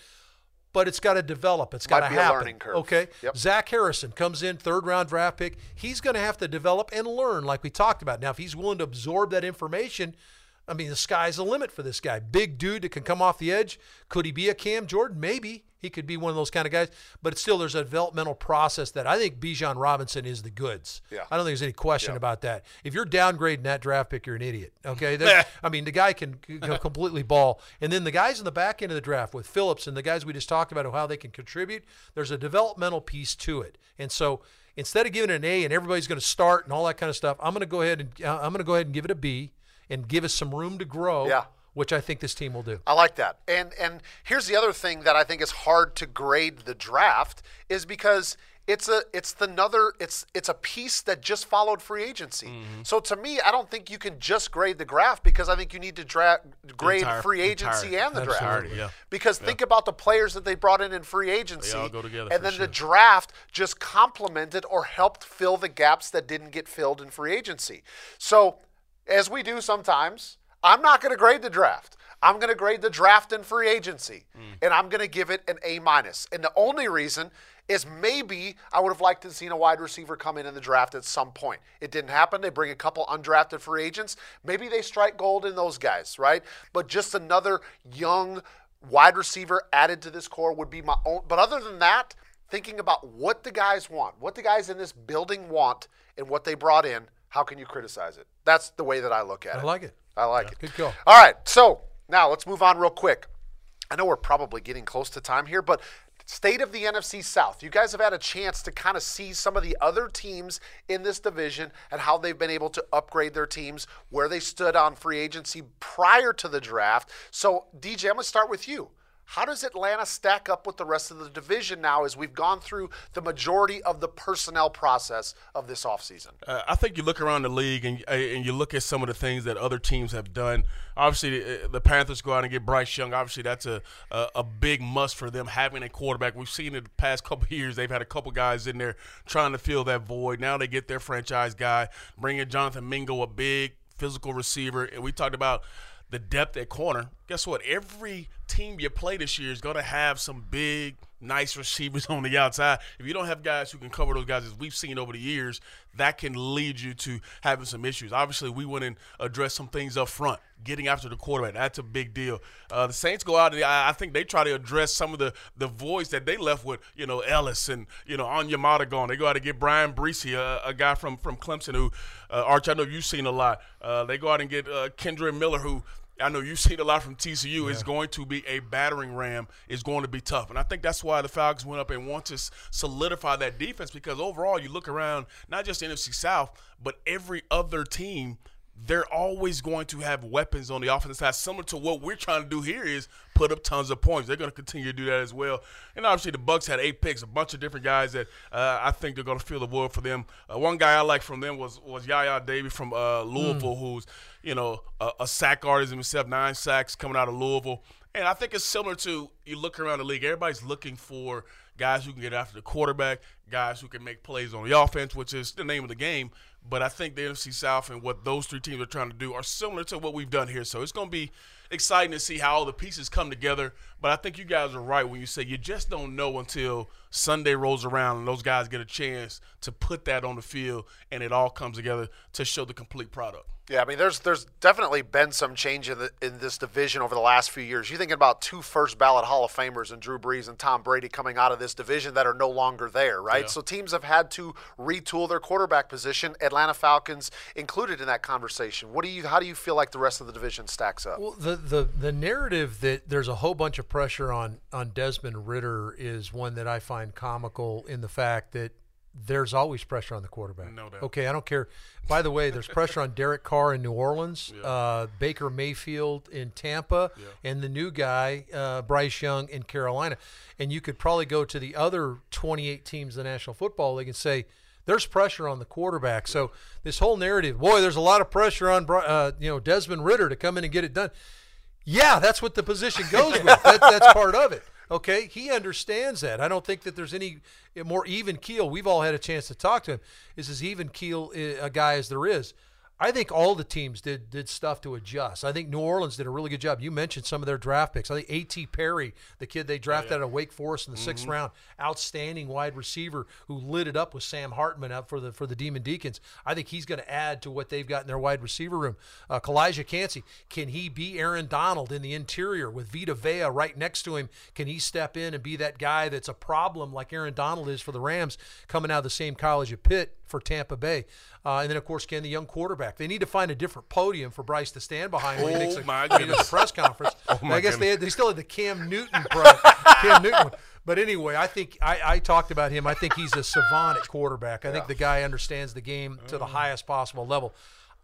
[SPEAKER 3] but it's got to develop. It's got to happen.
[SPEAKER 1] learning curve.
[SPEAKER 3] Okay.
[SPEAKER 1] Yep.
[SPEAKER 3] Zach Harrison comes in, third round draft pick. He's going to have to develop and learn, like we talked about. Now, if he's willing to absorb that information, I mean, the sky's the limit for this guy. Big dude that can come off the edge. Could he be a Cam Jordan? Maybe. He could be one of those kind of guys. But still, there's a developmental process that I think Bijan Robinson is the goods.
[SPEAKER 1] Yeah.
[SPEAKER 3] I don't think there's any question
[SPEAKER 1] Yeah.
[SPEAKER 3] about that. If you're downgrading that draft pick, you're an idiot. Okay. I mean, the guy can, can completely ball. And then the guys in the back end of the draft with Phillips and the guys we just talked about, how they can contribute, there's a developmental piece to it. And so instead of giving it an A and everybody's going to start and all that kind of stuff, I'm going to go ahead and uh, I'm going to go ahead and give it a B and give us some room to grow.
[SPEAKER 1] Yeah.
[SPEAKER 3] Which I think this team will do.
[SPEAKER 1] I like that. And and here's the other thing that I think is hard to grade the draft is because it's a it's the another it's it's a piece that just followed free agency.
[SPEAKER 2] Mm-hmm.
[SPEAKER 1] So to me, I don't think you can just grade the draft because I think you need to dra- grade
[SPEAKER 2] entire-
[SPEAKER 1] free agency
[SPEAKER 2] entire-
[SPEAKER 1] and the draft.
[SPEAKER 2] yeah.
[SPEAKER 1] Because think about the players that they brought in in free agency,
[SPEAKER 2] all go together
[SPEAKER 1] and then
[SPEAKER 2] sure.
[SPEAKER 1] the draft just complemented or helped fill the gaps that didn't get filled in free agency. So, as we do sometimes, I'm not going to grade the draft. I'm going to grade the draft and free agency, mm. and I'm going to give it an A minus. And the only reason is maybe I would have liked to have seen a wide receiver come in in the draft at some point. It didn't happen. They bring a couple undrafted free agents. Maybe they strike gold in those guys, right? But just another young wide receiver added to this core would be my own. But other than that, thinking about what the guys want, what the guys in this building want, and what they brought in, how can you criticize it? That's the way that I look at
[SPEAKER 3] I
[SPEAKER 1] it.
[SPEAKER 3] I like it.
[SPEAKER 1] I like it.
[SPEAKER 3] Good call.
[SPEAKER 1] All right, so now let's move on real quick. I know we're probably getting close to time here, but state of the NFC South. You guys have had a chance to kind of see some of the other teams in this division and how they've been able to upgrade their teams, where they stood on free agency prior to the draft. So, DJ, I'm going to start with you. How does Atlanta stack up with the rest of the division now as we've gone through the majority of the personnel process of this offseason?
[SPEAKER 2] Uh, I think you look around the league and uh, and you look at some of the things that other teams have done. Obviously, the, the Panthers go out and get Bryce Young. Obviously, that's a, a a big must for them having a quarterback. We've seen in the past couple years they've had a couple guys in there trying to fill that void. Now they get their franchise guy, bringing Jonathan Mingo, a big physical receiver, and we talked about the depth at corner. Guess what? Every team you play this year is going to have some big, nice receivers on the outside. If you don't have guys who can cover those guys, as we've seen over the years, that can lead you to having some issues. Obviously, we went and addressed some things up front, getting after the quarterback. That's a big deal. Uh, the Saints go out and I, think they try to address some of the the voids that they left with, you know, Elliss and you know Onyemata gone. They go out and get Bryan Bresee, a, a guy from from Clemson who, uh, Arch, I know you've seen a lot. Uh, they go out and get uh, Kendre Miller, who I know you've seen a lot from TCU. It's going to be a battering ram. It's going to be tough, and I think that's why the Falcons went up and want to solidify that defense because overall, you look around, not just the NFC South, but every other team. They're always going to have weapons on the offensive side, similar to what we're trying to do here. Is put up tons of points. They're going to continue to do that as well. And obviously, the Bucks had eight picks, a bunch of different guys that uh, I think they're going to feel the void for them. Uh, one guy I like from them was was YaYa Diaby from uh, Louisville, who's you know a, a sack artist himself, nine sacks coming out of Louisville. And I think it's similar to you look around the league. Everybody's looking for guys who can get after the quarterback, guys who can make plays on the offense, which is the name of the game. But I think the NFC South and what those three teams are trying to do are similar to what we've done here. So it's going to be exciting to see how all the pieces come together. But I think you guys are right when you say you just don't know until Sunday rolls around and those guys get a chance to put that on the field and it all comes together to show the complete product.
[SPEAKER 1] Yeah, I mean, there's there's definitely been some change in the, in this division over the last few years. You're thinking about two first ballot Hall of Famers and Drew Brees and Tom Brady coming out of this division that are no longer there, right?
[SPEAKER 2] Yeah.
[SPEAKER 1] So teams have had to retool their quarterback position. Atlanta Falcons included in that conversation. What do you? How do you feel like the rest of the division stacks up?
[SPEAKER 3] Well, the, the the narrative that there's a whole bunch of pressure on on Desmond Ridder is one that I find comical in the fact that there's always pressure on the quarterback.
[SPEAKER 2] No doubt.
[SPEAKER 3] Okay, I don't care. By the way, there's pressure on Derek Carr in New Orleans, uh, Baker Mayfield in Tampa, and the new guy uh, Bryce Young in Carolina. And you could probably go to the other 28 teams in the National Football League and say there's pressure on the quarterback. So this whole narrative, boy, there's a lot of pressure on uh, you know Desmond Ridder to come in and get it done. Yeah, that's what the position goes with. That, that's part of it. Okay, he understands that. I don't think that there's any more even keel. We've all had a chance to talk to him. Is as even keel uh, a guy as there is. I think all the teams did did stuff to adjust. I think New Orleans did a really good job. You mentioned some of their draft picks. I think A.T. Perry, the kid they drafted out of Wake Forest in the 6th round, outstanding wide receiver who lit it up with Sam Hartman up for the for the Demon Deacons. I think he's going to add to what they've got in their wide receiver room. Uh, Calijah Kancey, can he be Aaron Donald in the interior with Vita Vea right next to him? Can he step in and be that guy that's a problem like Aaron Donald is for the Rams coming out of the same college at Pitt for Tampa Bay? Uh, and then, of course, can the young quarterback. They need to find a different podium for Bryce to stand behind when he
[SPEAKER 2] Oh,
[SPEAKER 3] makes a,
[SPEAKER 2] my
[SPEAKER 3] when he does
[SPEAKER 2] goodness.
[SPEAKER 3] a press conference.
[SPEAKER 2] my
[SPEAKER 3] I guess they, had, they still had the Cam Newton pro, Cam Newton one. But anyway, I think I, I talked about him. I think he's a savant at quarterback. I think the guy understands the game to the highest possible level.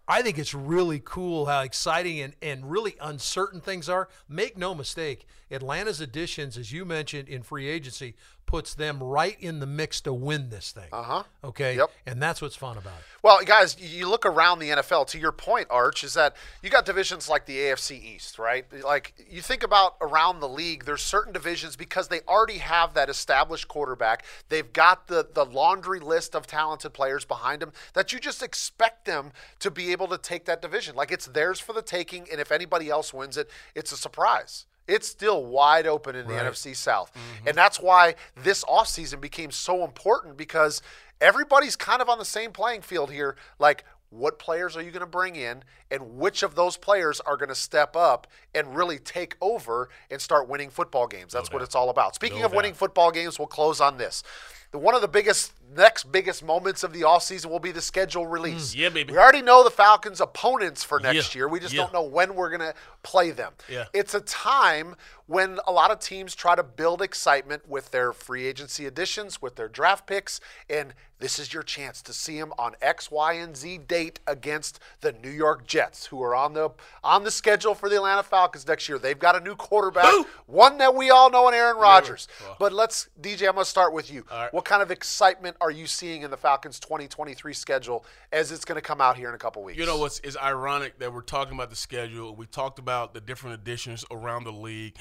[SPEAKER 3] I think it's really cool how exciting and, and really uncertain things are. Make no mistake, Atlanta's additions, as you mentioned in free agency, puts them right in the mix to win this thing. Uh
[SPEAKER 1] Uh-huh.
[SPEAKER 3] Okay.
[SPEAKER 1] Yep.
[SPEAKER 3] And that's what's fun about it.
[SPEAKER 1] Well, guys, you- you look around the NFL. To your point, Arch, is that you got divisions like the AFC East, right? Like you think about around the league, there's certain divisions because they already have that established quarterback. They've got the the laundry list of talented players behind them that you just expect them to be able to take that division. Like it's theirs for the taking, and if anybody else wins it, it's a surprise. It's still wide open in the NFC South. Mm-hmm. And that's why this offseason became so important because everybody's kind of on the same playing field here. Like, what players are you going to bring in, and which of those players are going to step up and really take over and start winning football games? That's what it's all about. Speaking of winning football games, we'll close on this. One of the biggest, next biggest moments of the offseason will be the schedule release.
[SPEAKER 2] Yeah, baby.
[SPEAKER 1] We already know the Falcons' opponents for next
[SPEAKER 2] Yeah.
[SPEAKER 1] year. We just
[SPEAKER 2] Yeah.
[SPEAKER 1] don't know when we're going to play them.
[SPEAKER 2] Yeah.
[SPEAKER 1] It's a time when a lot of teams try to build excitement with their free agency additions, with their draft picks, and this is your chance to see them on X, Y, and Z date against the New York Jets, who are on the on the schedule for the Atlanta Falcons next year. They've got a new quarterback, one that we all know in Aaron Rodgers. But let's, DJ, I'm going to start with you.
[SPEAKER 2] right.
[SPEAKER 1] What kind of excitement are you seeing in the Falcons 2023 schedule as it's going to come out here in a couple weeks?
[SPEAKER 2] You know what's is ironic that we're talking about the schedule. We talked about the different additions around the league.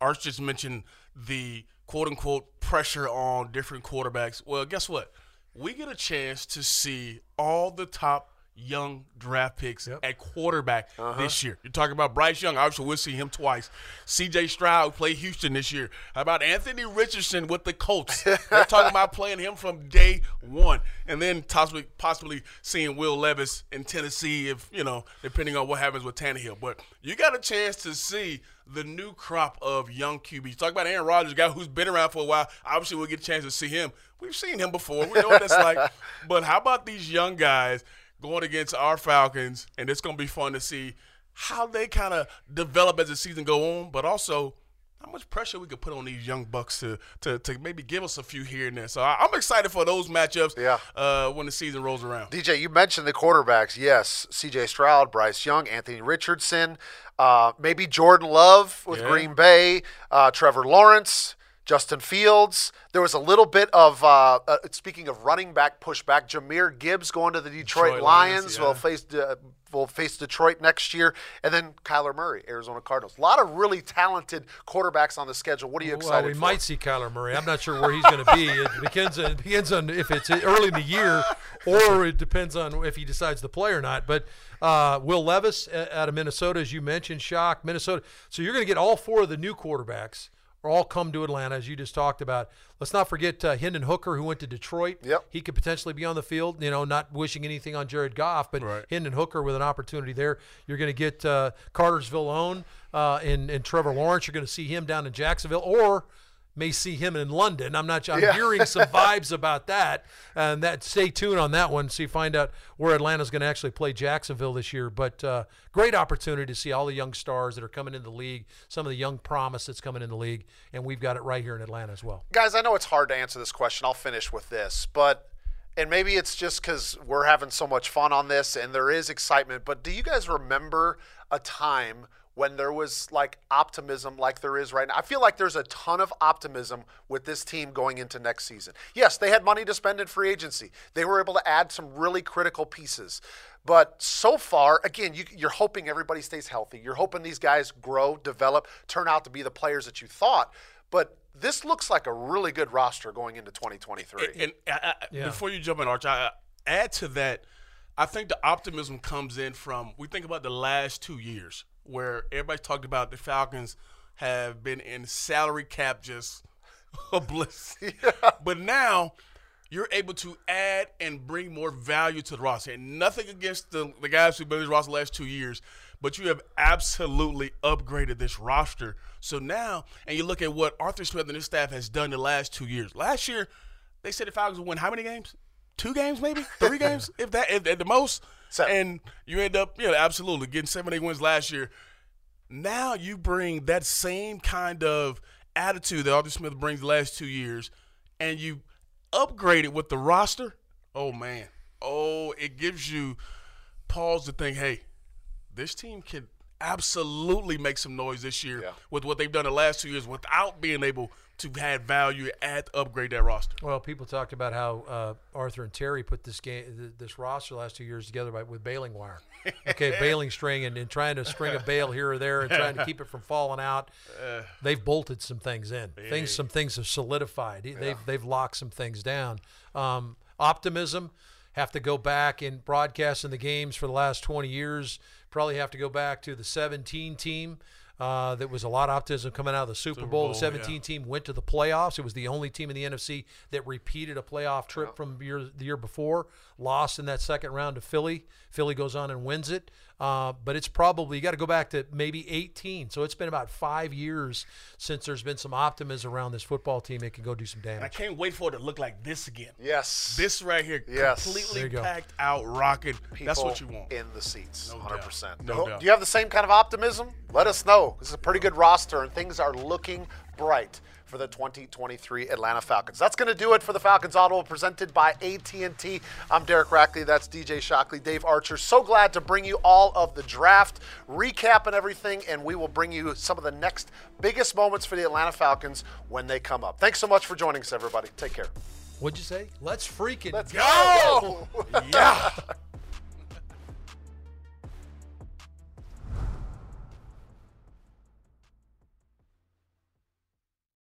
[SPEAKER 2] Arch just mentioned the quote unquote pressure on different quarterbacks. Well, guess what? We get a chance to see all the top young draft picks at quarterback uh-huh. this year. You're talking about Bryce Young. Obviously, we'll see him twice. C.J. Stroud played Houston this year. How about Anthony Richardson with the Colts? They're talking about playing him from day one, and then possibly possibly seeing Will Levis in Tennessee if you know, depending on what happens with Tannehill. But you got a chance to see the new crop of young QBs. Talk about Aaron Rodgers, a guy who's been around for a while. Obviously, we'll get a chance to see him. We've seen him before. We know what that's like. But how about these young guys going against our Falcons? And it's going to be fun to see how they kind of develop as the season go on, but also how much pressure we could put on these young bucks to to, to maybe give us a few here and there. So I, I'm excited for those matchups.
[SPEAKER 1] Yeah.
[SPEAKER 2] Uh, when the season rolls around.
[SPEAKER 1] DJ, you mentioned the quarterbacks. Yes, C.J. Stroud, Bryce Young, Anthony Richardson, uh, maybe Jordan Love with
[SPEAKER 2] Yeah.
[SPEAKER 1] Green Bay, uh, Trevor Lawrence, Justin Fields. There was a little bit of uh, uh, speaking of running back pushback. Jahmyr Gibbs going to the Detroit,
[SPEAKER 2] Detroit
[SPEAKER 1] Lions.
[SPEAKER 2] Lions,
[SPEAKER 1] will face uh, will face Detroit next year, and then Kyler Murray, Arizona Cardinals. A lot of really talented quarterbacks on the schedule. What are you excited?
[SPEAKER 3] Well, we
[SPEAKER 1] for?
[SPEAKER 3] might see Kyler Murray. I'm not sure where he's going to be. It depends on, it depends on if it's early in the year, or it depends on if he decides to play or not. But uh, Will Levis uh, out of Minnesota, as you mentioned, shock Minnesota. So you're going to get all four of the new quarterbacks. Or all come to Atlanta, as you just talked about. Let's not forget uh, Hendon Hooker, who went to Detroit.
[SPEAKER 1] Yep.
[SPEAKER 3] He could potentially be on the field. You know, not wishing anything on Jared Goff, but
[SPEAKER 2] Right.
[SPEAKER 3] Hendon Hooker with an opportunity there. You're going to get uh, Cartersville own uh, and, and Trevor Lawrence. You're going to see him down in Jacksonville, or may see him in London. I'm not. I'm
[SPEAKER 1] Yeah.
[SPEAKER 3] hearing some vibes about that, and that stay tuned on that one. So you find out where Atlanta's going to actually play Jacksonville this year. But uh, great opportunity to see all the young stars that are coming in the league, some of the young promise that's coming in the league, and we've got it right here in Atlanta as well.
[SPEAKER 1] Guys, I know it's hard to answer this question. I'll finish with this, but and maybe it's just because we're having so much fun on this and there is excitement. But do you guys remember a time when there was like optimism like there is right now? I feel like there's a ton of optimism with this team going into next season. Yes, they had money to spend in free agency. They were able to add some really critical pieces. But so far, again, you, you're hoping everybody stays healthy. You're hoping these guys grow, develop, turn out to be the players that you thought. But this looks like a really good roster going into 2023.
[SPEAKER 2] And I, I,
[SPEAKER 3] Yeah.
[SPEAKER 2] before you jump in, Arch, I, I- add to that. I think the optimism comes in from we think about the last two years where everybody's talked about the Falcons have been in salary cap just a bliss. But now you're able to add and bring more value to the roster. And nothing against the, the guys who've been in this roster the last two years, but you have absolutely upgraded this roster. So now, and you look at what Arthur Smith and his staff has done the last two years. Last year, they said the Falcons would win how many games? Two games, maybe three games, if that, if, at the most.
[SPEAKER 1] Seven.
[SPEAKER 2] And you end up, yeah, absolutely getting seven, eight wins last year. Now you bring that same kind of attitude that Arthur Smith brings the last two years, and you upgrade it with the roster. Oh man, oh it gives you pause to think, hey, this team can absolutely make some noise this year
[SPEAKER 1] Yeah.
[SPEAKER 2] with what they've done the last two years without being able to add value, add upgrade that roster.
[SPEAKER 3] Well, people talked about how uh, Arthur and Terry put this game, this roster last two years together by, with baling wire. Okay, baling string and, and trying to string a bale here or there and trying to keep it from falling out. They've bolted some things in. Things, some things have solidified. They've they've locked some things down. Um, optimism. Have to go back and broadcast in the games for the last 20 years. Probably have to go back to the 17 team. Uh, that was a lot of optimism coming out of the Super, Bowl. The 17
[SPEAKER 2] yeah.
[SPEAKER 3] team went to the playoffs. It was the only team in the NFC that repeated a playoff trip from year, the year before. Lost in that second round to Philly. Philly goes on and wins it. Uh, but it's probably you got to go back to maybe 18. So it's been about five years since there's been some optimism around this football team. It can go do some
[SPEAKER 2] And I can't wait for it to look like this again.
[SPEAKER 1] yes.
[SPEAKER 2] This right here,
[SPEAKER 1] Yes.
[SPEAKER 2] Completely packed out, rocking. That's what you want.
[SPEAKER 1] in the seats,
[SPEAKER 2] No
[SPEAKER 1] 100%.
[SPEAKER 2] doubt. No
[SPEAKER 1] Oh,
[SPEAKER 2] doubt.
[SPEAKER 1] Do you have the same kind of optimism? Let us know. This is a pretty good roster, and things are looking bright for the 2023 Atlanta Falcons. That's going to do it for the Falcons Audible presented by AT&T. I'm Derek Rackley. That's DJ Shockley, Dave Archer. So glad to bring you all of the draft recap and everything, and we will bring you some of the next biggest moments for the Atlanta Falcons when they come up. Thanks so much for joining us, everybody. Take care.
[SPEAKER 3] What'd you say? Let's freaking
[SPEAKER 1] Let's
[SPEAKER 3] go.
[SPEAKER 1] go.
[SPEAKER 2] Yeah.